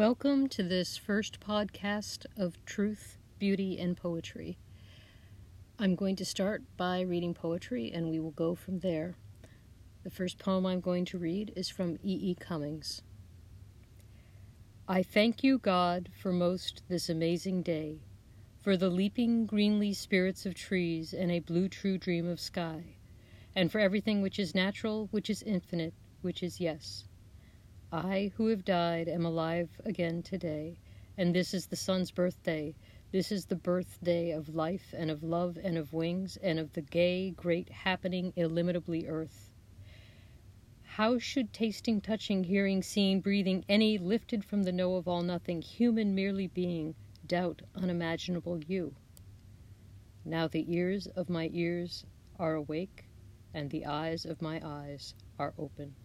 Welcome to this first podcast of Truth, Beauty, and Poetry. I'm going to start by reading poetry and we will go from there. The first poem I'm going to read is from E. E. Cummings. I thank you, God, for most this amazing day, for the leaping greenly spirits of trees and a blue true dream of sky, and for everything which is natural, which is infinite, which is yes. I, who have died, am alive again today, and this is the sun's birthday. This is the birthday of life and of love and of wings and of the gay, great, happening, illimitably earth. How should tasting, touching, hearing, seeing, breathing, any lifted from the no of all nothing, human merely being, doubt unimaginable you? Now the ears of my ears are awake, and the eyes of my eyes are open.